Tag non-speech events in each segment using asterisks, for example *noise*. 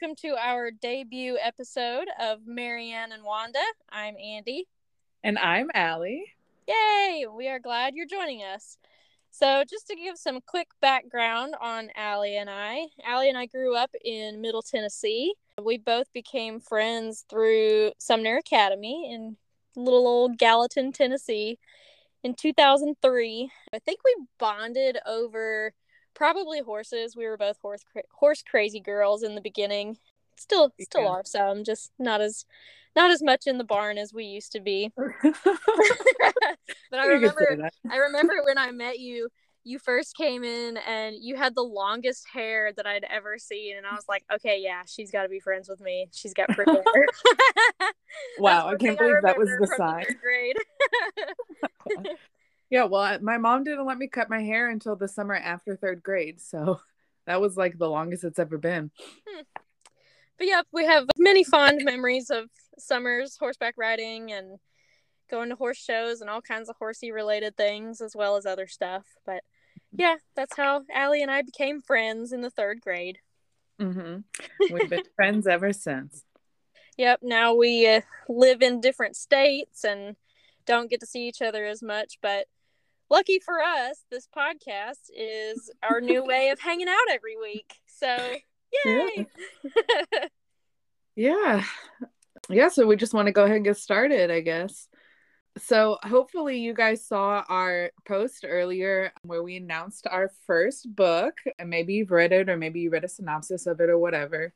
Welcome to our debut episode of Marianne and Wanda. I'm Andie. And I'm Allie. Yay! We are glad you're joining us. So, just to give some quick background on Allie and I, Allie and I grew up in Middle Tennessee. We both became friends through Sumner Academy in little old Gallatin, Tennessee in 2003. I think we bonded over probably horses. We were both horse cra- horse crazy girls in the beginning. Still still Yeah. are some, just not as not as much in the barn as we used to be. *laughs* but I You could say remember. I remember when I met you, you first came in and you had the longest hair that I'd ever seen and I was like, "Okay, yeah, she's got to be friends with me. She's got pretty hair." *laughs* *laughs* Wow, I can't believe that was the sign. grade. Yeah, well, my mom didn't let me cut my hair until the summer after third grade. So *laughs* that was like the longest it's ever been. But yeah, we have many fond memories of summers horseback riding and going to horse shows and all kinds of horsey related things as well as other stuff. But yeah, that's how Allie and I became friends in the third grade. hmm *laughs* We've been friends ever since. Yep, now we uh, live in different states and don't get to see each other as much, but lucky for us, this podcast is our new way of hanging out every week. So, yay! *laughs* Yeah. Yeah, so we just want to go ahead and get started, I guess. So hopefully you guys saw our post earlier where we announced our first book, and maybe you've read it or maybe you read a synopsis of it or whatever.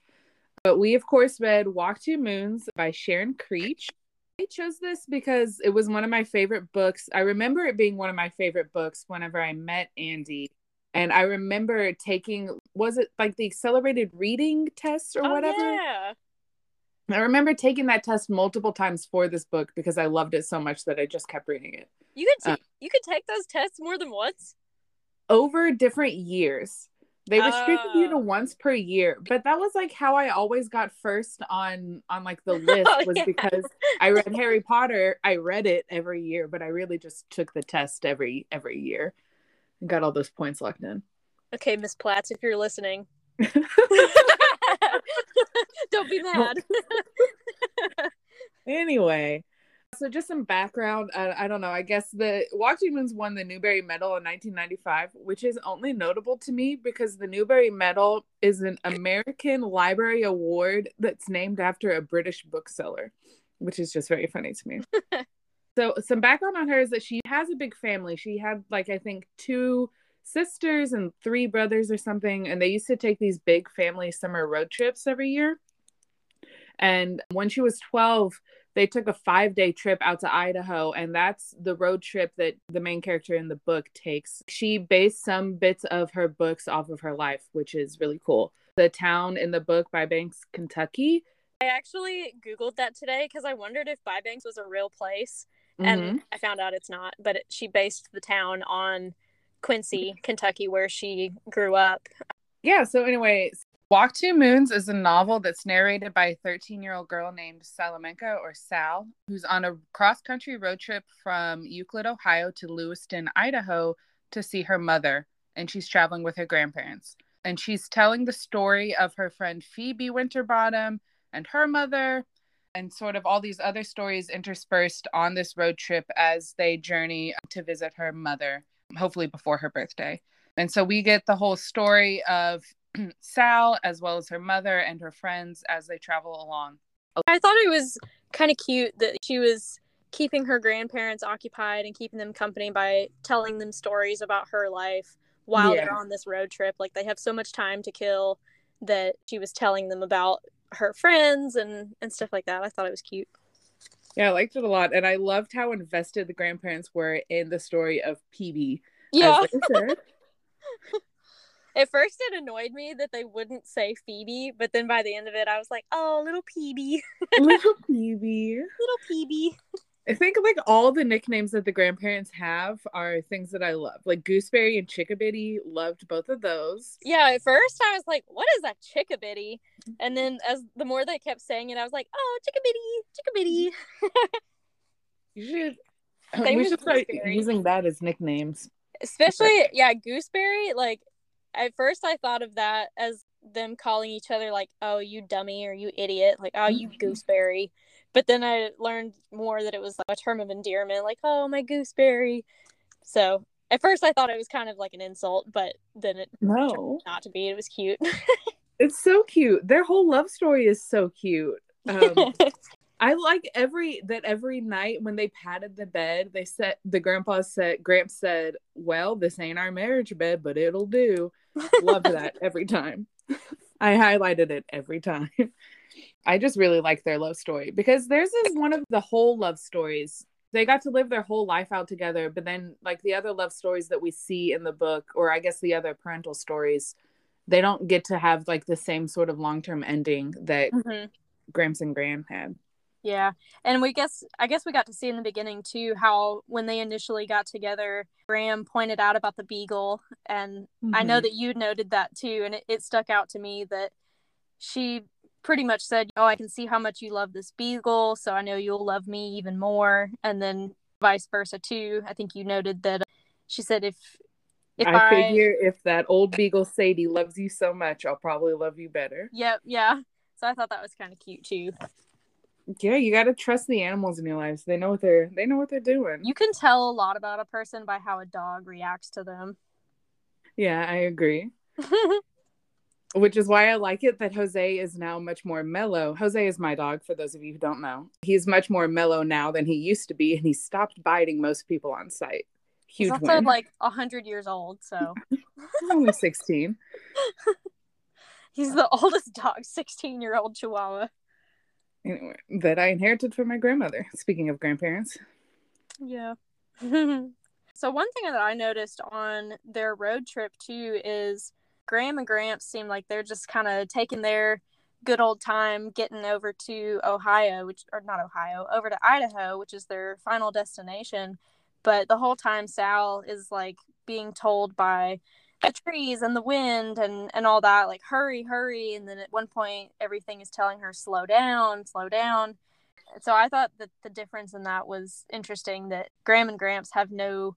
But we of course read Walk Two Moons by Sharon Creech. I chose this because it was one of my favorite books. I remember it being one of my favorite books whenever I met Andie. And I remember taking was it like the accelerated reading test or Oh, whatever? yeah. I remember taking that test multiple times for this book because I loved it so much that I just kept reading it You could Uh, t- you could take those tests more than once. over different years. They restricted you to Oh. once per year, but that was like how I always got first on on like the *laughs* oh, list Oh, was yeah. because I read Harry Potter. I read it every year, but I really just took the test every every year and got all those points locked in. Okay, Miss Platts, if you're listening, *laughs* *laughs* don't be mad. Anyway, so just some background. I, I don't know. I guess the Walking Moons won the Newbery Medal in 1995, which is only notable to me because the Newbery Medal is an American Library Award that's named after a British bookseller, which is just very funny to me. *laughs* so, some background on her is that she has a big family. She had, like, I think two sisters and three brothers or something, and they used to take these big family summer road trips every year. And when she was 12, they took a five day trip out to Idaho, and that's the road trip that the main character in the book takes. She based some bits of her books off of her life, which is really cool. The town in the book, Bybanks, Kentucky. I actually googled that today because I wondered if Bybanks was a real place, and mm-hmm. I found out it's not. But it, she based the town on Quincy, Kentucky, where she grew up. yeah, so anyway, Walk Two Moons is a novel that's narrated by a 13 year old girl named Salamanca or Sal, who's on a cross country road trip from Euclid, Ohio to Lewiston, Idaho to see her mother. And she's traveling with her grandparents. And she's telling the story of her friend Phoebe Winterbottom and her mother, and sort of all these other stories interspersed on this road trip as they journey to visit her mother, hopefully before her birthday. And so we get the whole story of *clears throat* Sal, as well as her mother and her friends as they travel along. I thought it was kind of cute that she was keeping her grandparents occupied and keeping them company by telling them stories about her life while Yeah. they're on this road trip. Like they have so much time to kill that she was telling them about her friends and and stuff like that. I thought it was cute. Yeah, I liked it a lot. And I loved how invested the grandparents were in the story of PB. Yeah. *laughs* as they said. At first, it annoyed me that they wouldn't say Phoebe, but then by the end of it, I was like, "Oh, little PB, Little *laughs* PB. little PB." I think like all the nicknames that the grandparents have are things that I love. Like Gooseberry and Chickabiddy, loved both of those. Yeah, at first I was like, "What is that chickabiddy?" And mm-hmm. then as the more they kept saying it, I was like, "Oh, chickabiddy, chickabiddy." You should Same we should start Gooseberry. using that as nicknames. Especially, yeah, gooseberry. Like at first, I thought of that as them calling each other like, "Oh, you dummy" or "You idiot," like, "Oh, you gooseberry." But then I learned more that it was like a term of endearment, like, "Oh, my gooseberry." So at first I thought it was kind of like an insult, but then it no not to be. It was cute. *laughs* it's so cute. Their whole love story is so cute. Um, *laughs* I like every that every night when they patted the bed, they said the grandpa said Gramps said, "Well, this ain't our marriage bed, but it'll do." Love that every time. I highlighted it every time. I just really like their love story because theirs is one of the whole love stories. They got to live their whole life out together, but then like the other love stories that we see in the book, or I guess the other parental stories, they don't get to have like the same sort of long term ending that mm-hmm. Gramps and Gram had. Yeah. And we guess I guess we got to see in the beginning too how when they initially got together, Gram pointed out about the beagle and mm-hmm. I know mm-hmm. that you noted that too and it, it stuck out to me that she pretty much said, "Oh, I can see how much you love this beagle, so I know you'll love me even more." And then vice versa too. I think you noted that she said if if I, I figure if that old beagle Sadie loves you so much, I'll probably love you better. Yep, yeah. So I thought that was kind of cute too yeah you got to trust the animals in your lives they know what they're they know what they're doing. You can tell a lot about a person by how a dog reacts to them. Yeah i agree. *laughs* Which is why i like it that jose is now much more mellow. Jose is my dog for those of you who don't know. He's much more mellow now than he used to be and he stopped biting most people on sight. Huge he's also win. like 100 years old so. *laughs* Only 16 *laughs* he's the oldest dog 16 year old chihuahua anyway, that I inherited from my grandmother. Speaking of grandparents. Yeah. *laughs* so one thing that I noticed on their road trip too is Gram and Gramps seem like they're just kind of taking their good old time getting over to Ohio, which or not Ohio, over to Idaho, which is their final destination. But the whole time Sal is like being told by the trees and the wind and and all that like hurry hurry and then at one point everything is telling her slow down slow down. So i thought that the difference in that was interesting that gram and gramps have no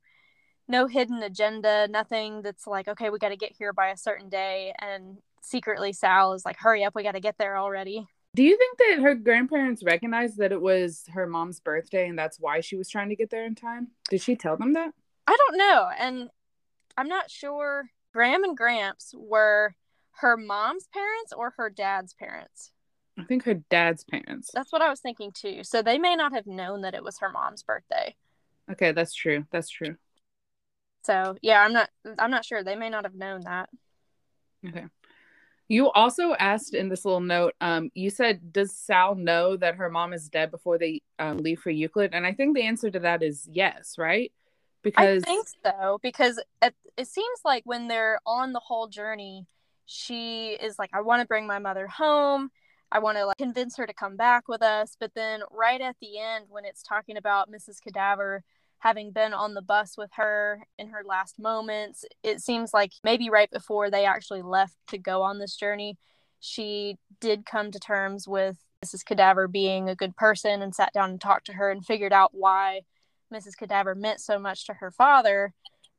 no hidden agenda nothing that's like okay we got to get here by a certain day and secretly sal is like hurry up we got to get there already. Do you think that her grandparents recognized that it was her mom's birthday and that's why she was trying to get there in time? Did she tell them that? I don't know and i'm not sure Gram and Gramps were her mom's parents or her dad's parents? I think her dad's parents. That's what I was thinking too. So they may not have known that it was her mom's birthday. Okay, that's true. That's true. So yeah, I'm not I'm not sure. They may not have known that. Okay. You also asked in this little note, um, you said, does Sal know that her mom is dead before they um, leave for Euclid? And I think the answer to that is yes, right? Because I think so because it, it seems like when they're on the whole journey, she is like, I want to bring my mother home. I want to like convince her to come back with us. But then right at the end, when it's talking about Mrs. Cadaver having been on the bus with her in her last moments, it seems like maybe right before they actually left to go on this journey, she did come to terms with Mrs. Cadaver being a good person and sat down and talked to her and figured out why Mrs. Cadaver meant so much to her father.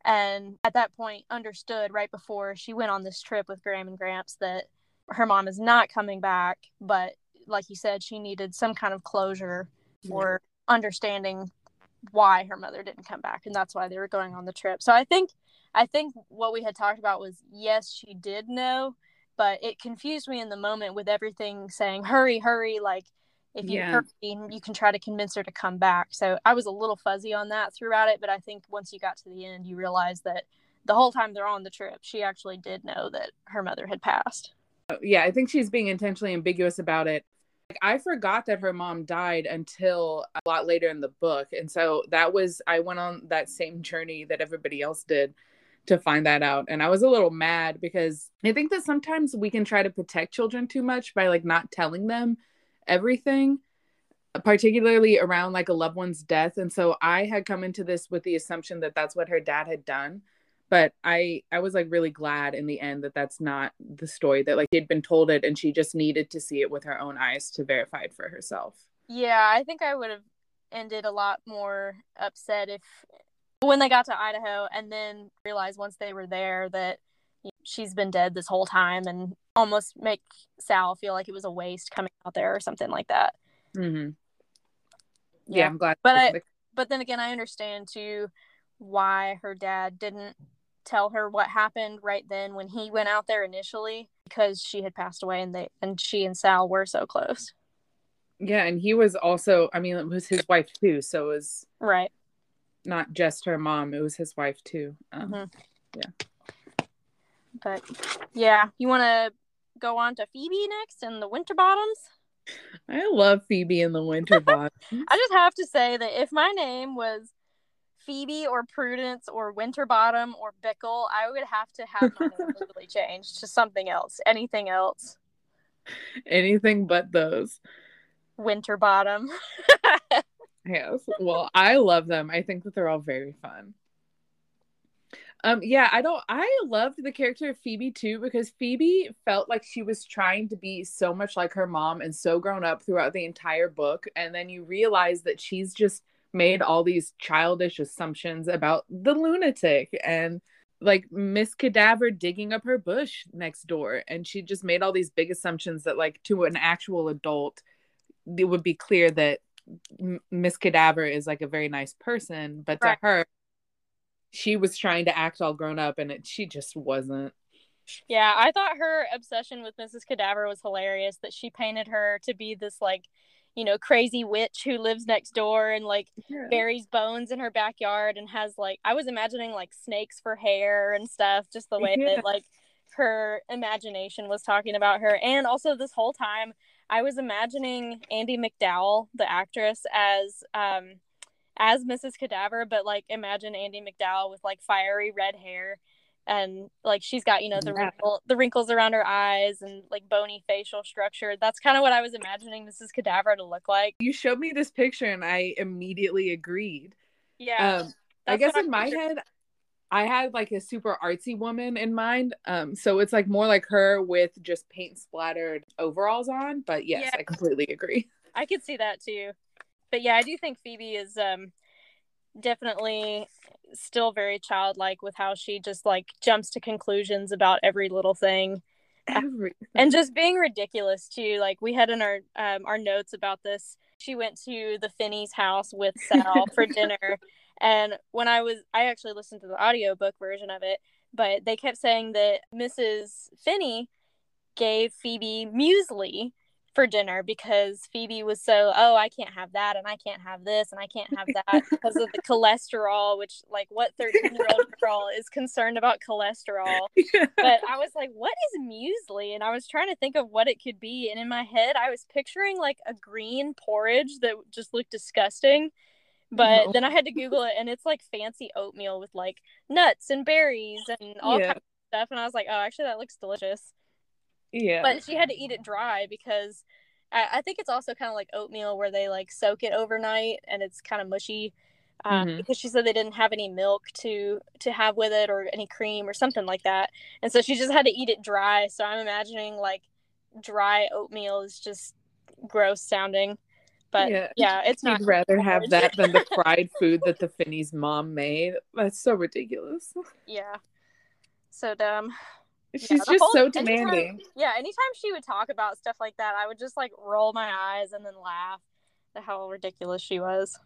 And at that point, understood right before she went on this trip with Gram and Gramps that her mom is not coming back. But like you said, she needed some kind of closure for yeah. understanding why her mother didn't come back. And that's why they were going on the trip. So I think. I think what we had talked about was yes, she did know, but it confused me in the moment with everything saying hurry, hurry, like if you yeah. you can try to convince her to come back. So I was a little fuzzy on that throughout it, but I think once you got to the end, you realize that the whole time they're on the trip, she actually did know that her mother had passed. Oh, yeah, I think she's being intentionally ambiguous about it. Like, I forgot that her mom died until a lot later in the book. And so that was, I went on that same journey that everybody else did to find that out. And I was a little mad because I think that sometimes we can try to protect children too much by like not telling them everything particularly around like a loved one's death. And so i had come into this with the assumption that that's what her dad had done. But i i was like really glad in the end that that's not the story that like she'd been told it and she just needed to see it with her own eyes to verify it for herself. Yeah i think i would have ended a lot more upset if when they got to idaho and then realized once they were there that she's been dead this whole time and almost make Sal feel like it was a waste coming out there or something like that. Mm-hmm. Yeah. Yeah. I'm glad. But I- But then again, I understand too why her dad didn't tell her what happened right then when he went out there initially because she had passed away and they and she and Sal were so close. yeah, and he was also. I mean, it was his wife too, so it was Right. not just her mom; it was his wife too. Um, Mhm. yeah. But yeah, you want to go on to Phoebe next and the Winterbottoms? I love Phoebe in the winter *laughs* bottom. I just have to say that if my name was Phoebe or Prudence or Winterbottom or Bickle, I would have to have my name *laughs* legally changed to something else, anything else. Anything but those. Winterbottom. *laughs* Yes. Well, I love them. I think that they're all very fun. Um, yeah, I don't I loved the character of Phoebe too because Phoebe felt like she was trying to be so much like her mom and so grown up throughout the entire book. And then you realize that she's just made all these childish assumptions about the lunatic and like Miss Cadaver digging up her bush next door. And she just made all these big assumptions that, like, to an actual adult, it would be clear that Miss Cadaver is like a very nice person, but Right. to her, she was trying to act all grown up, and it, she just wasn't. yeah, I thought her obsession with Mrs. Cadaver was hilarious that she painted her to be this like, you know, crazy witch who lives next door and like buries bones in her backyard and has like I was imagining like snakes for hair and stuff, just the way Yeah. that like her imagination was talking about her. And also this whole time I was imagining Andie MacDowell, the actress, as um as Mrs. Cadaver, but like imagine Andie MacDowell with like fiery red hair and like she's got, you know, the Yeah. wrinkle the wrinkles around her eyes and like bony facial structure. That's kind of what I was imagining Mrs. Cadaver to look like. You showed me this picture, and I immediately agreed. Yeah. Um, I guess in my pictured. head, I had like a super artsy woman in mind. Um, so it's like more like her with just paint splattered overalls on. But yes, Yeah. I completely agree. I could see that too. But yeah, I do think Phoebe is um definitely still very childlike with how she just like jumps to conclusions about every little thing Everything. and just being ridiculous too. Like we had in our um our notes about this. She went to the Finney's house with Sal for *laughs* dinner and when I was I actually listened to the audiobook version of it, but they kept saying that Mrs. Finney gave Phoebe muesli for dinner because Phoebe was so, oh, I can't have that and I can't have this and I can't have that because of the cholesterol, which like what 13 year old *laughs* girl is concerned about cholesterol. But I was like, what is muesli? And I was trying to think of what it could be. And in my head, I was picturing like a green porridge that just looked disgusting. But No. then I had to Google it and it's like fancy oatmeal with like nuts and berries and all Yeah. kinds of stuff. And I was like, oh, actually, that looks delicious yeah. but she had to eat it dry because I, I think it's also kind of like oatmeal where they like soak it overnight and it's kind of mushy um, Mhm. because she said they didn't have any milk to to have with it or any cream or something like that and so she just had to eat it dry so i'm imagining like dry oatmeal is just gross sounding but Yeah. yeah, it's not You'd rather have that than the fried *laughs* food that the Finney's mom made. That's so ridiculous. yeah so dumb She's the just whole- so anytime- demanding. yeah anytime she would talk about stuff like that i would just like roll my eyes and then laugh at how ridiculous she was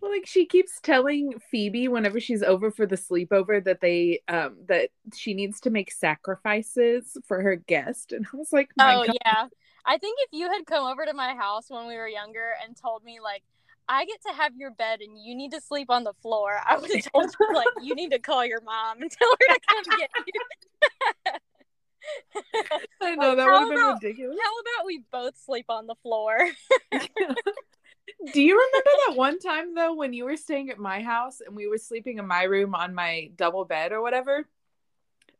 Well, like she keeps telling Phoebe whenever she's over for the sleepover that they um that she needs to make sacrifices for her guest, and I was like, oh God. yeah i think if you had come over to my house when we were younger and told me like i get to have your bed and you need to sleep on the floor i would have told you like *laughs* you need to call your mom and tell her to come get you *laughs* I know Like, that would have been about- ridiculous. how about we both sleep on the floor *laughs* Do you remember that one time though when you were staying at my house and we were sleeping in my room on my double bed or whatever?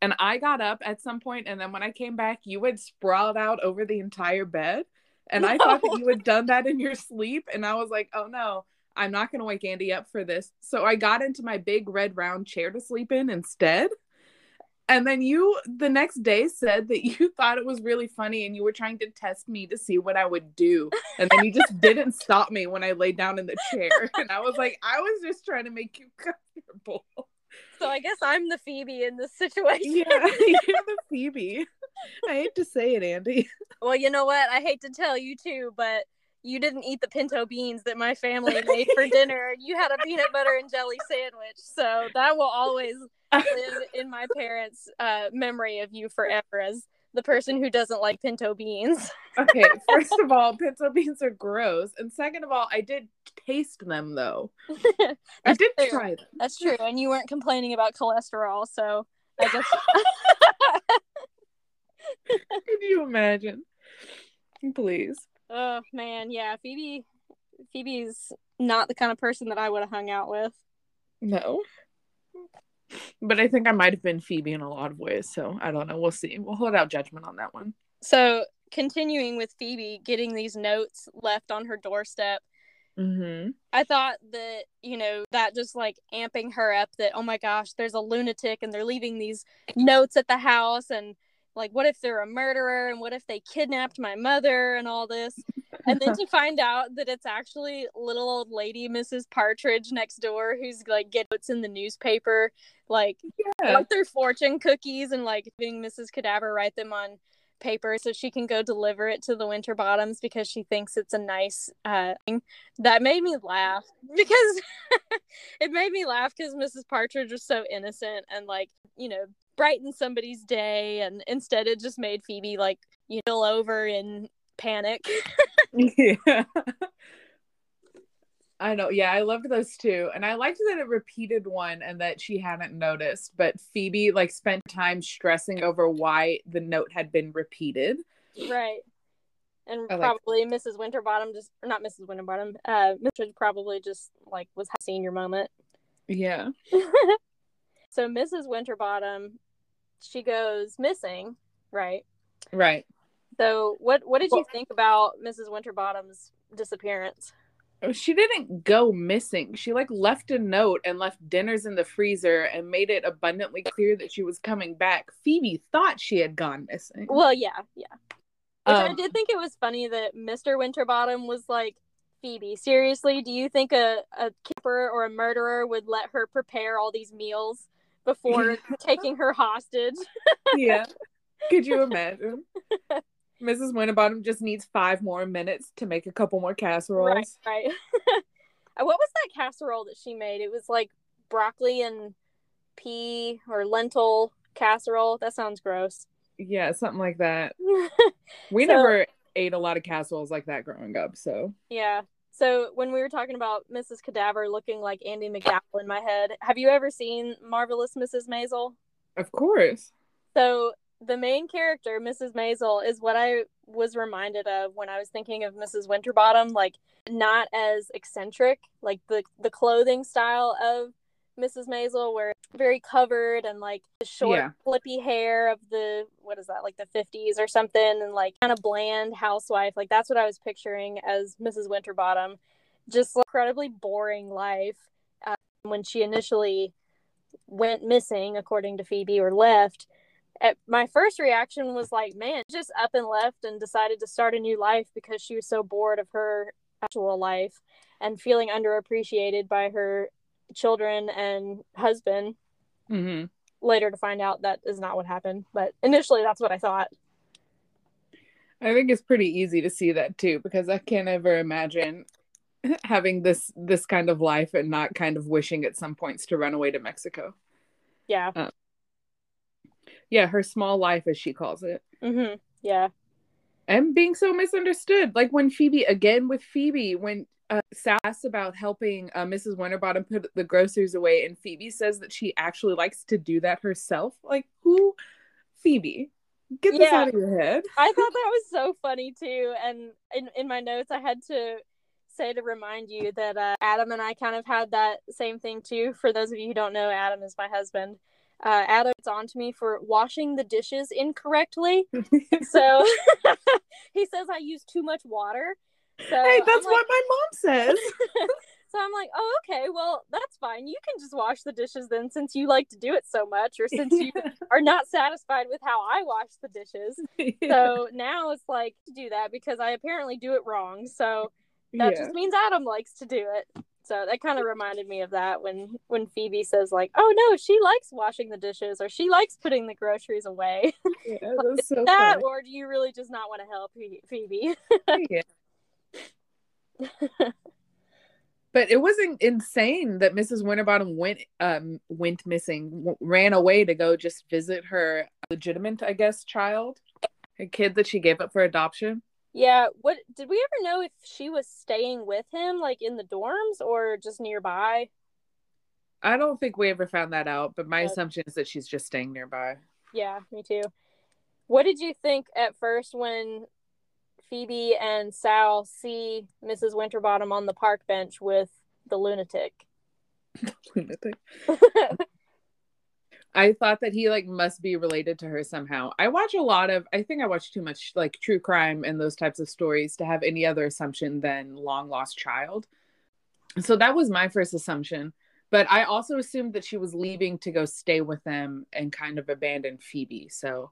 And I got up at some point and then when I came back, you had sprawled out over the entire bed. And I thought that you had done that in your sleep. And I was like, oh no, I'm not going to wake Andie up for this. So I got into my big red round chair to sleep in instead. And then you, the next day, said that *laughs* you thought it was really funny and you were trying to test me to see what I would do. And then you just didn't stop me when I laid down in the chair. *laughs* And I was like, I was just trying to make you *laughs* comfortable. So I guess I'm the Phoebe in this situation. Yeah, *laughs* *laughs* you're the Phoebe. I hate to say it, Andie. Well, you know what? I hate to tell you too, but you didn't eat the pinto beans that my family made for *laughs* dinner. You had a peanut butter and jelly sandwich. So that will always live in my parents' uh, memory of you forever as the person who doesn't like pinto beans. okay, first of all, pinto beans are gross. And second of all, I did taste them though. *laughs* I did true. try them. That's true. And you weren't complaining about cholesterol. So I guess. *laughs* *laughs* Can you imagine? Please. Oh man, yeah, Phoebe. Phoebe's not the kind of person that I would have hung out with. No. But I think I might have been Phoebe in a lot of ways, so I don't know. We'll see. We'll hold out judgment on that one. So, continuing with Phoebe getting these notes left on her doorstep, Mm-hmm. I thought that, you know, that just like amping her up that, oh my gosh, there's a lunatic and they're leaving these notes at the house. And like, what if they're a murderer? And what if they kidnapped my mother and all this? And then to *laughs* find out that it's actually little old lady Mrs. Partridge next door who's like get notes in the newspaper, like Yeah. their fortune cookies and like having Mrs. Cadaver write them on paper so she can go deliver it to the Winterbottoms because she thinks it's a nice uh thing. That made me laugh *laughs* because *laughs* it made me laugh because Mrs. Partridge was so innocent and like, you know, brighten somebody's day and instead it just made Phoebe like you know over in panic. *laughs* yeah. I know. Yeah, I loved those two. And I liked that it repeated one and that she hadn't noticed, but Phoebe like spent time stressing over why the note had been repeated. right. And I like- probably Mrs. Winterbottom just or not Mrs. Winterbottom, uh Mrs. probably just like was a senior moment. Yeah. *laughs* so Mrs. Winterbottom, she goes missing, right? Right. So what what did you think about Mrs. Winterbottom's disappearance? She didn't go missing. She like left a note and left dinners in the freezer and made it abundantly clear that she was coming back. Phoebe thought she had gone missing. Well, yeah, yeah. Which I Um, did think it was funny that Mr. Winterbottom was like, Phoebe, seriously, do you think a, a kidnapper or a murderer would let her prepare all these meals before *laughs* taking her hostage? yeah. *laughs* Could you imagine? *laughs* Mrs. Winterbottom just needs five more minutes to make a couple more casseroles. Right, right. *laughs* What was that casserole that she made? It was like broccoli and pea or lentil casserole. That sounds gross. Yeah, something like that. *laughs* We So- never ate a lot of casseroles like that growing up, so yeah. So when we were talking about Mrs. Cadaver looking like Andie MacDowell in my head, have you ever seen Marvelous Mrs. Maisel? of course. So the main character, Mrs. Maisel, is what I was reminded of when I was thinking of Mrs. Winterbottom, like not as eccentric, like the the clothing style of Mrs. Maisel, where very covered and like the short Yeah. flippy hair of the what is that, like the fifties or something, and like kind of bland housewife. Like that's what I was picturing as Mrs. Winterbottom. Just like, incredibly boring life. Uh, when she initially went missing, according to Phoebe, or left, at, my first reaction was like, man, just up and left and decided to start a new life because she was so bored of her actual life and feeling underappreciated by her children and husband. hmm Later to find out that is not what happened, but initially that's what I thought. I think it's pretty easy to see that too, because I can't ever imagine *laughs* having this this kind of life and not kind of wishing at some points to run away to Mexico. Yeah. Yeah, her small life as she calls it. Mm-hmm. Yeah. and being so misunderstood. Like when Phoebe, again with Phoebe, when uh, Sal asks about helping uh, Mrs. Winterbottom put the groceries away, and Phoebe says that she actually likes to do that herself. Like, who? Phoebe, get this Yeah. out of your head. I thought *laughs* that was so funny too. And in, in my notes, I had to say to remind you that uh, Adam and I kind of had that same thing too. For those of you who don't know, Adam is my husband. Uh, Adam on to me for washing the dishes incorrectly. *laughs* So *laughs* he says I use too much water. So hey, that's like- what my mom says. *laughs* So I'm like, oh, okay, well, that's fine. You can just wash the dishes then, since you like to do it so much, or since you are not satisfied with how I wash the dishes. So now it's like to do that because I apparently do it wrong. So that yeah. just means Adam likes to do it. So that kind of reminded me of that when when Phoebe says like, "Oh no, she likes washing the dishes or she likes putting the groceries away." *laughs* Yeah, that's so that funny. or do you really just not want to help Phoebe? Yeah. But it wasn't insane that Mrs. Winterbottom went um went missing, w- ran away to go just visit her legitimate, I guess, child, a kid that she gave up for adoption. Yeah, what did we ever know if she was staying with him like in the dorms or just nearby? I don't think we ever found that out, but my Yeah. assumption is that she's just staying nearby. Yeah, me too. What did you think at first when Phoebe and Sal see Mrs. Winterbottom on the park bench with the lunatic? *laughs* Lunatic. *laughs* I thought that he like must be related to her somehow. I watch a lot of I think I watch too much like true crime and those types of stories to have any other assumption than long lost child. So that was my first assumption. But I also assumed that she was leaving to go stay with them and kind of abandon Phoebe. So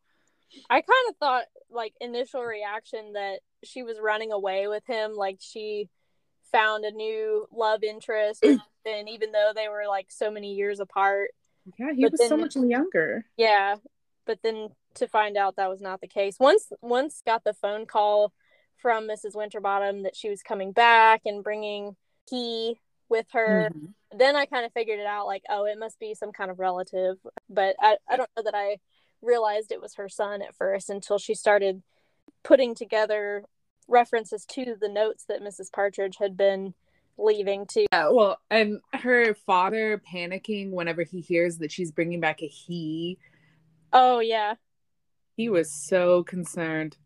I kind of thought, like, initial reaction that she was running away with him, like she found a new love interest, *clears throat* and even though they were like so many years apart, yeah, he But was so much younger. yeah. But then to find out that was not the case. Once, once got the phone call from Mrs. Winterbottom that she was coming back and bringing Key with her. Mhm. then I kind of figured it out like, oh, it must be some kind of relative. But I, I don't know that I realized it was her son at first until she started putting together references to the notes that Mrs. Partridge had been leaving too. Yeah, well, and her father panicking whenever he hears that she's bringing back a he. Oh, yeah. He was so concerned.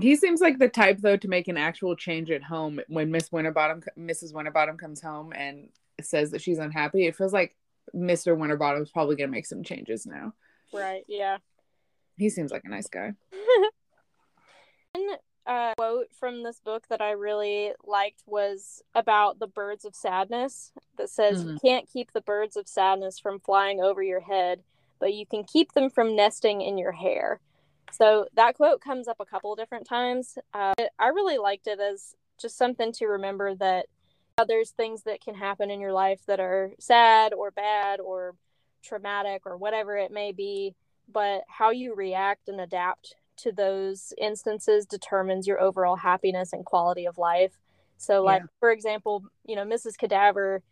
He seems like the type though to make an actual change at home when Miss Winterbottom Mrs. Winterbottom comes home and says that she's unhappy. It feels like Mr. Winterbottom's probably going to make some changes now. Right. Yeah. He seems like a nice guy. *laughs* Uh, quote from this book that I really liked was about the birds of sadness that says, You Mhm. can't keep the birds of sadness from flying over your head, but you can keep them from nesting in your hair. So that quote comes up a couple different times. Uh, I really liked it as just something to remember that there's things that can happen in your life that are sad or bad or traumatic or whatever it may be, but how you react and adapt to those instances determines your overall happiness and quality of life. So, like, Yeah. for example, you know, Mrs. Cadaver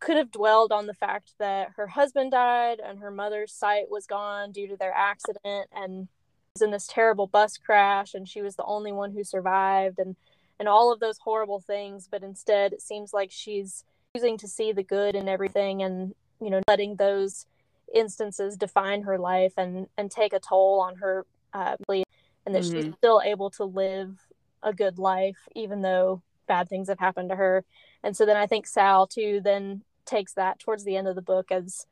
could have dwelled on the fact that her husband died and her mother's sight was gone due to their accident and was in this terrible bus crash and she was the only one who survived and and all of those horrible things but instead it seems like she's choosing to see the good in everything and you know letting those instances define her life and and take a toll on her uh, and that she's Mhm. still able to live a good life even though bad things have happened to her and so then i think sal too then takes that towards the end of the book as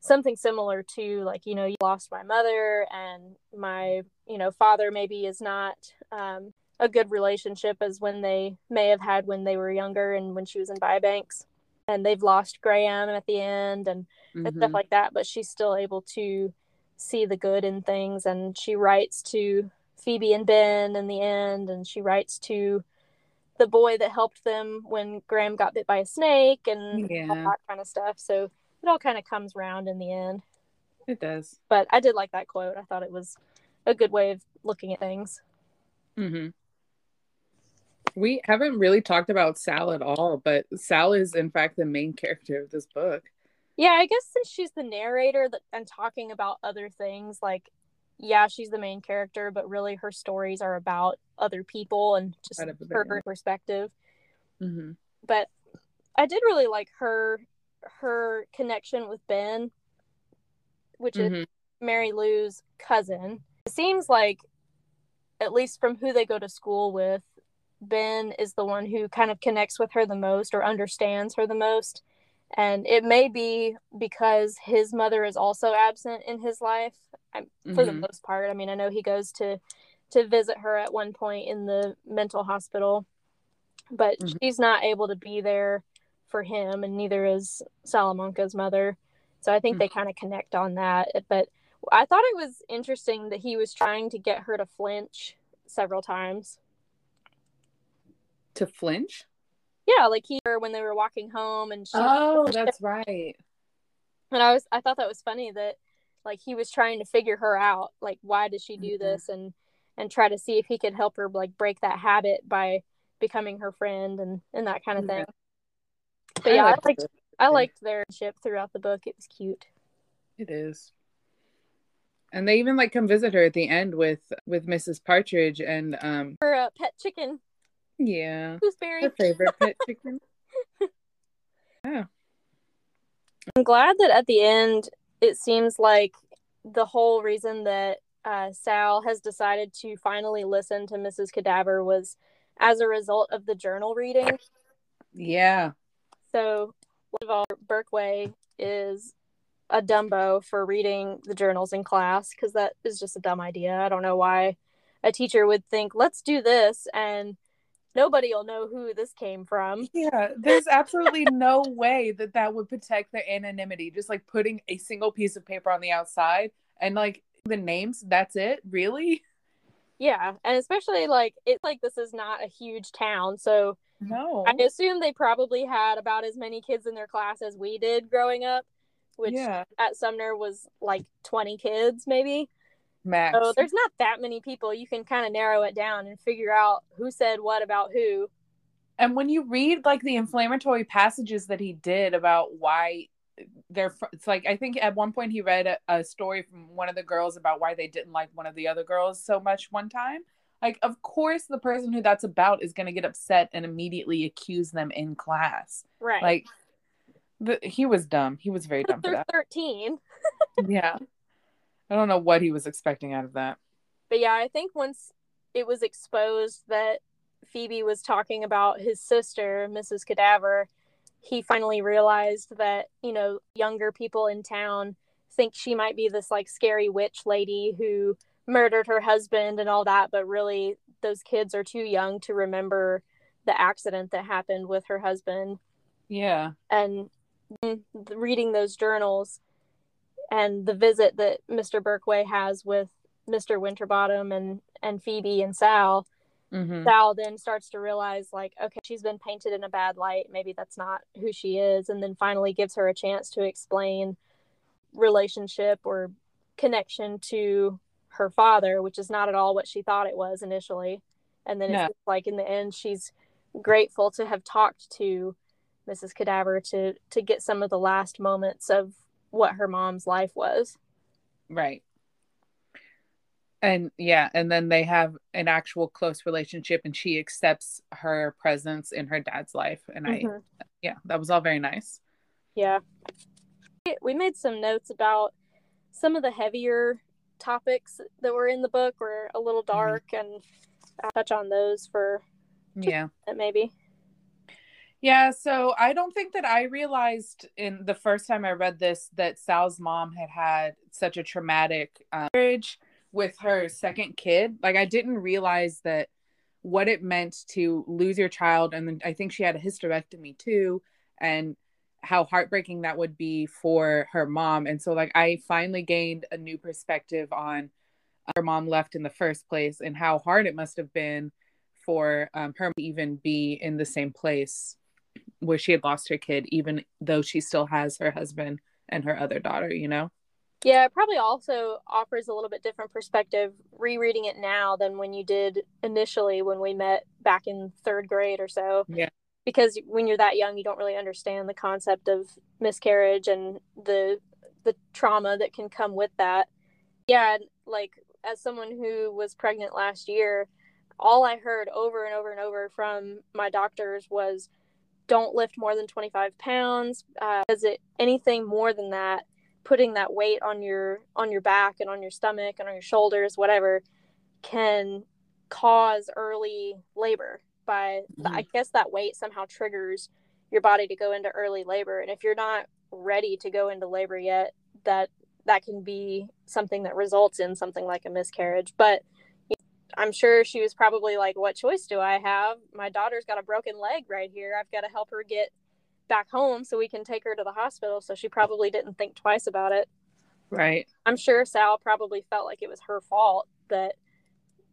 something similar to like you know you lost my mother and my you know father maybe is not um, a good relationship as when they may have had when they were younger and when she was in Bybanks and they've lost Gram at the end and, and stuff Mhm. like that but she's still able to see the good in things and she writes to phoebe and ben in the end and she writes to the boy that helped them when Gram got bit by a snake and all that kind of stuff so it all kind of comes round in the end It does. but I did like that quote. I thought it was a good way of looking at things. hmm We haven't really talked about Sal at all, but Sal is in fact the main character of this book. Yeah, I guess since she's the narrator that, and talking about other things, like, yeah, she's the main character, but really her stories are about other people and just her perspective. hmm But I did really like her her connection with Ben, which is hmm Mary Lou's cousin. It seems like, at least from who they go to school with, Ben is the one who kind of connects with her the most or understands her the most. And it may be because his mother is also absent in his life I'm, for the Mhm. most part. I mean, I know he goes to to visit her at one point in the mental hospital, but Mhm. she's not able to be there for him, and neither is Salamanca's mother. So I think they kind of connect on that. But I thought it was interesting that he was trying to get her to flinch several times. To flinch? Yeah, like he when they were walking home and she Oh, that's right. and I was I thought that was funny that like he was trying to figure her out, like why does she do Mhm. this and and try to see if he could help her like break that habit by becoming her friend and and that kind of thing. But yeah, I liked liked it. I liked their ship throughout the book. It was cute. It is. And they even like come visit her at the end with with Mrs. Partridge and um Her uh, pet chicken, yeah, gooseberry. her favorite pet chicken. *laughs* yeah. I'm glad that at the end it seems like the whole reason that uh, Sal has decided to finally listen to Mrs. Cadaver was as a result of the journal reading. Yeah. So, of all, Birkway is a dumbo for reading the journals in class because that is just a dumb idea. I don't know why a teacher would think, let's do this, and nobody will know who this came from. *laughs* Yeah, there's absolutely *laughs* no way that that would protect their anonymity. Just like putting a single piece of paper on the outside and like the names, that's it? Really? Yeah, and especially like it's like this is not a huge town, so No. I assume they probably had about as many kids in their class as we did growing up, which yeah, at Sumner was like 20 kids maybe. Max. So there's not that many people. You can kind of narrow it down and figure out who said what about who. and when you read like the inflammatory passages that he did about why they're fr- it's like i think at one point he read a, a story from one of the girls about why they didn't like one of the other girls so much one time like of course the person who that's about is going to get upset and immediately accuse them in class Right. like the, he was dumb he was very dumb for they're that 13. yeah i don't know what he was expecting out of that But yeah, I think once it was exposed that Phoebe was talking about his sister, Mrs. Cadaver, he finally realized that, you know, younger people in town think she might be this like scary witch lady who murdered her husband and all that, but really those kids are too young to remember the accident that happened with her husband. yeah And reading those journals and the visit that Mr. Birkway has with Mr. Winterbottom and and Phoebe and Sal, hmm Sal then starts to realize like, okay, she's been painted in a bad light. Maybe that's not who she is, and then finally gives her a chance to explain relationship or connection to her father, which is not at all what she thought it was initially. And then No. it's just like in the end, she's grateful to have talked to Mrs. Cadaver to to get some of the last moments of what her mom's life was. Right. And yeah, and then they have an actual close relationship and she accepts her presence in her dad's life. And I, Mhm. yeah, that was all very nice. Yeah. We made some notes about some of the heavier topics that were in the book were a little dark and I'll touch on those for Yeah. maybe. Yeah. So I don't think that I realized in the first time I read this that Sal's mom had had such a traumatic um, marriage with her second kid. Like, I didn't realize that what it meant to lose your child. And then I think she had a hysterectomy too. And how heartbreaking that would be for her mom. And so, like, I finally gained a new perspective on her mom left in the first place and how hard it must have been for um, her to even be in the same place where she had lost her kid, even though she still has her husband and her other daughter, you know? Yeah, it probably also offers a little bit different perspective rereading it now than when you did initially when we met back in third grade or so. Yeah. Because when you're that young, you don't really understand the concept of miscarriage and the the trauma that can come with that. Yeah, like as someone who was pregnant last year, all I heard over and over and over from my doctors was don't lift more than 25 pounds uh, because it anything more than that putting that weight on your on your back and on your stomach and on your shoulders whatever can cause early labor. By Mhm. i guess that weight somehow triggers your body to go into early labor. And if you're not ready to go into labor yet that that can be something that results in something like a miscarriage. But i'm sure she was probably like what choice do i have my daughter's got a broken leg right here i've got to help her get back home so we can take her to the hospital so she probably didn't think twice about it Right. i'm sure sal probably felt like it was her fault that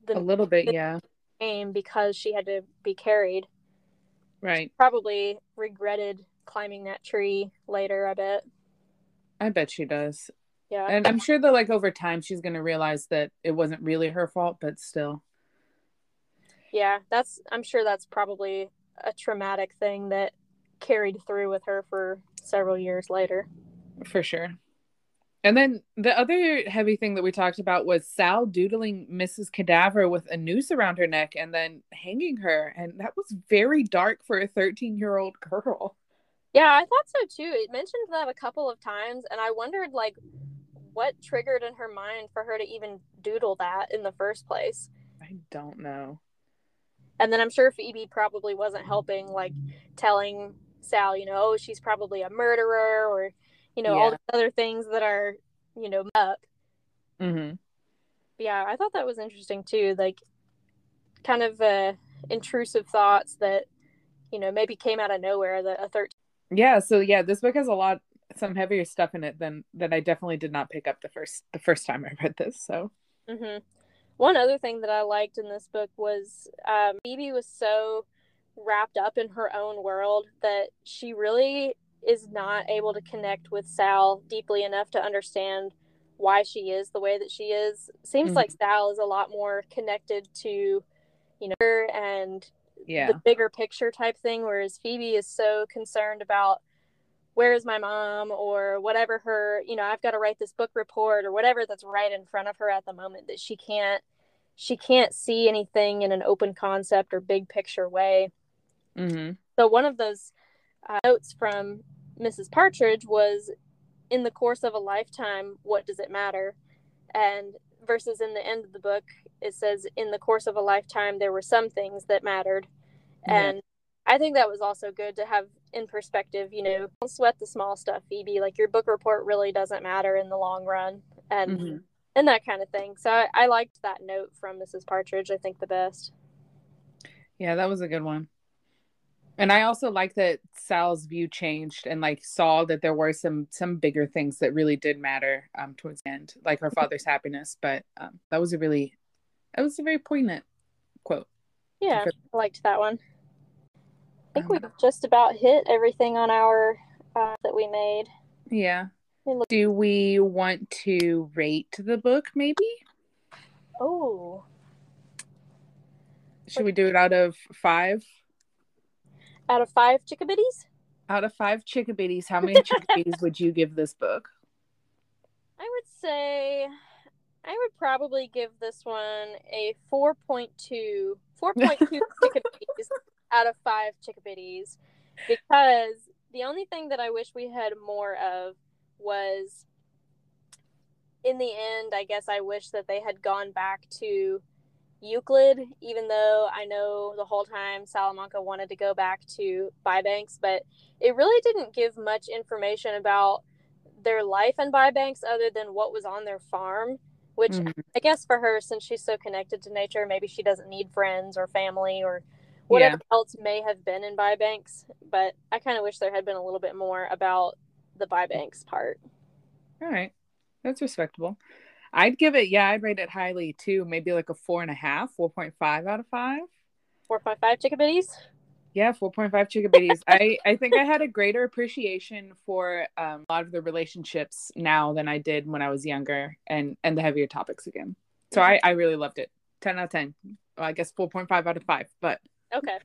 A little bit, yeah. came because she had to be carried Right. Probably regretted climbing that tree later, I bet. I bet she does. Yeah. And I'm sure that like over time she's gonna realize that it wasn't really her fault, but still. Yeah, that's I'm sure that's probably a traumatic thing that carried through with her for several years later. For sure. And then the other heavy thing that we talked about was Sal doodling Mrs. Cadaver with a noose around her neck and then hanging her. And that was very dark for a 13 year old girl. Yeah, I thought so too. It mentioned that a couple of times, and I wondered like what triggered in her mind for her to even doodle that in the first place. I don't know. And then I'm sure Phoebe probably wasn't helping, like telling Sal, you know, oh, she's probably a murderer or, you know, Yeah. all the other things that are, you know, up. Mm-hmm. Yeah, I thought that was interesting too. Like, kind of uh, intrusive thoughts that, you know, maybe came out of nowhere that a 13 Yeah. So yeah, this book has a lot, some heavier stuff in it than that I definitely did not pick up the first the first time I read this. So hmm One other thing that I liked in this book was um, Phoebe was so wrapped up in her own world that she really is not able to connect with Sal deeply enough to understand why she is the way that she is. Seems Mhm. like Sal is a lot more connected to, you know, her and yeah. the bigger picture type thing, whereas Phoebe is so concerned about where's my mom or whatever her, you know, I've got to write this book report or whatever that's right in front of her at the moment that she can't she can't see anything in an open concept or big picture way. Mm-hmm. So one of those uh, notes from Mrs. Partridge was in the course of a lifetime, what does it matter? And versus in the end of the book, it says in the course of a lifetime there were some things that mattered. Yeah. And I think that was also good to have in perspective, you know, don't sweat the small stuff, Phoebe. Like your book report really doesn't matter in the long run. And Mhm. and that kind of thing. So I, I liked that note from Mrs. Partridge, I think the best. Yeah, that was a good one. And I also like that Sal's view changed and like saw that there were some some bigger things that really did matter um towards the end, like her father's happiness. But um, that was a really, that was a very poignant quote. Yeah, I liked that one. I think we've just about hit everything on our uh, that we made. Yeah. Let me look- Do we want to rate the book? Maybe Oh, should we do it out of five? out of five chickabiddies, Out of five chickabiddies, how many chickabiddies would you give this book? *laughs* I would say I would probably give this one a 4.2, 4.2 *laughs* chickabiddies out of five chickabiddies because the only thing that I wish we had more of was in the end, I guess I wish that they had gone back to Euclid, even though I know the whole time Salamanca wanted to go back to Bybanks, but it really didn't give much information about their life in Bybanks other than what was on their farm, which Mhm. I guess for her, since she's so connected to nature, maybe she doesn't need friends or family or whatever else may have been in Bybanks. But I kind of wish there had been a little bit more about the Bybanks part. All right. That's respectable. I'd give it, yeah, I'd rate it highly too. Maybe like a four and a half, 4.5 out of five. 4.5 chickabiddies. Yeah, 4.5 chickabiddies. I, I think I had a greater appreciation for um, a lot of the relationships now than I did when I was younger and, and the heavier topics again. So I, I really loved it. 10 out of 10. Well, I guess 4.5 out of 5. But Okay.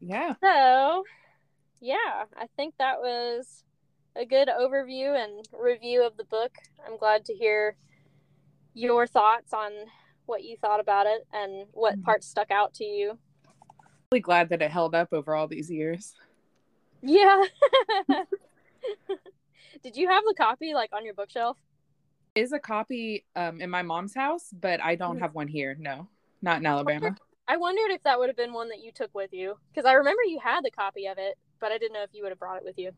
yeah, *laughs* so, yeah, I think that was a good overview and review of the book. I'm glad to hear your thoughts on what you thought about it and what Mhm. parts stuck out to you. really glad that it held up over all these years. Yeah. *laughs* *laughs* Did you have the copy like on your bookshelf? Is a copy um, in my mom's house, but I don't Mhm. have one here. No, not in Alabama. I wondered if that would have been one that you took with you because I remember you had the copy of it, but I didn't know if you would have brought it with you.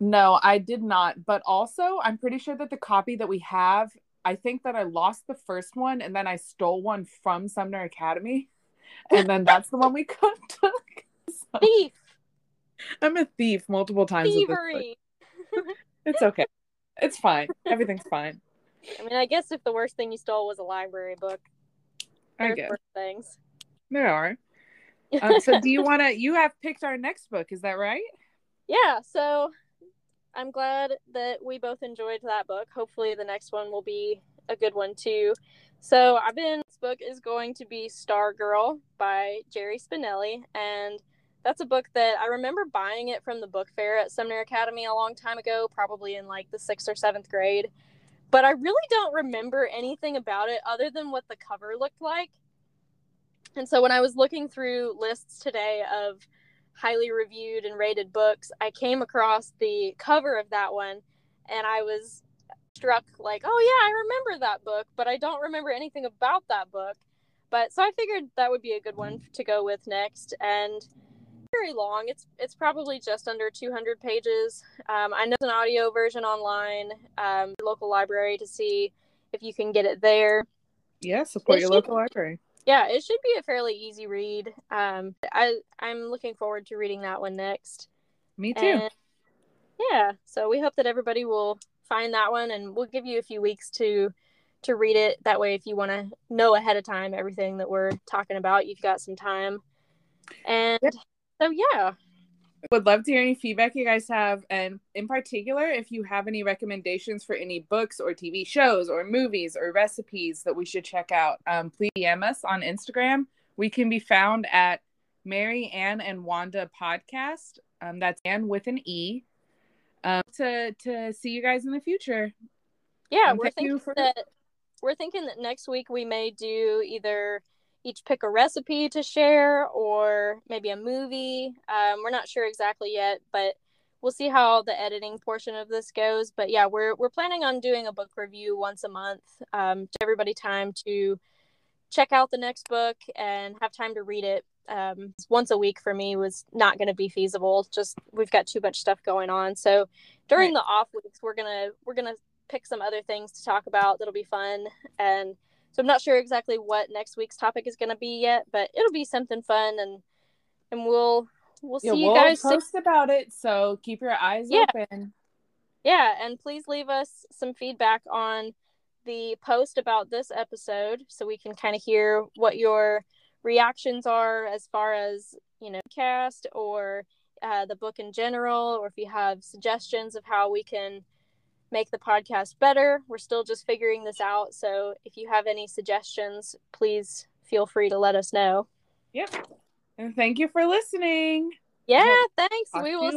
No, I did not. But also, I'm pretty sure that the copy that we have, I think that I lost the first one and then I stole one from Sumner Academy. And then that's the one we took. So, *laughs* Thief, I'm a thief multiple times. with thievery. *laughs* It's okay. It's fine. Everything's fine. I mean, I guess if the worst thing you stole was a library book, I guess. things. There are. *laughs* um, so do you want to? You have picked our next book, is that right? Yeah. So I'm glad that we both enjoyed that book. Hopefully, the next one will be a good one too. So I've been. This book is going to be Stargirl by Jerry Spinelli, and that's a book that I remember buying it from the book fair at Sumner Academy a long time ago, probably in like the sixth or seventh grade. But I really don't remember anything about it other than what the cover looked like. And so when I was looking through lists today of highly reviewed and rated books, I came across the cover of that one and I was struck like, oh yeah, I remember that book, but I don't remember anything about that book. But so I figured that would be a good one to go with next. And very long. It's it's probably just under 200 pages. Um, I know there's an audio version online, um, local library to see if you can get it there. Yeah, support it your should, local library. Yeah, it should be a fairly easy read. Um, I I'm looking forward to reading that one next. Me too. And, yeah, so we hope that everybody will find that one, and we'll give you a few weeks to to read it. That way, if you want to know ahead of time everything that we're talking about, you've got some time. And so yeah. Would love to hear any feedback you guys have, and in particular, if you have any recommendations for any books or TV shows or movies or recipes that we should check out, um, please DM us on Instagram. We can be found at Mary Ann and Wanda Podcast. Um, that's Ann with an E. Um, to to see you guys in the future. Yeah, we're thinking for- that we're thinking that next week we may do either each pick a recipe to share or maybe a movie. Um, we're not sure exactly yet, but we'll see how the editing portion of this goes. But yeah, we're we're planning on doing a book review once a month. Um, to everybody time to check out the next book and have time to read it. Um, once a week for me was not going to be feasible. Just we've got too much stuff going on. So during right. the off weeks, we're gonna we're gonna pick some other things to talk about that'll be fun and so I'm not sure exactly what next week's topic is going to be yet, but it'll be something fun and and we'll we'll see yeah, you we'll guys post soon. about it. So keep your eyes yeah. open. Yeah, and please leave us some feedback on the post about this episode so we can kind of hear what your reactions are as far as you know cast or uh, the book in general or if you have suggestions of how we can make the podcast better. We're still just figuring this out. So if you have any suggestions, please feel free to let us know. Yep. And thank you for listening. Yeah, thanks. we will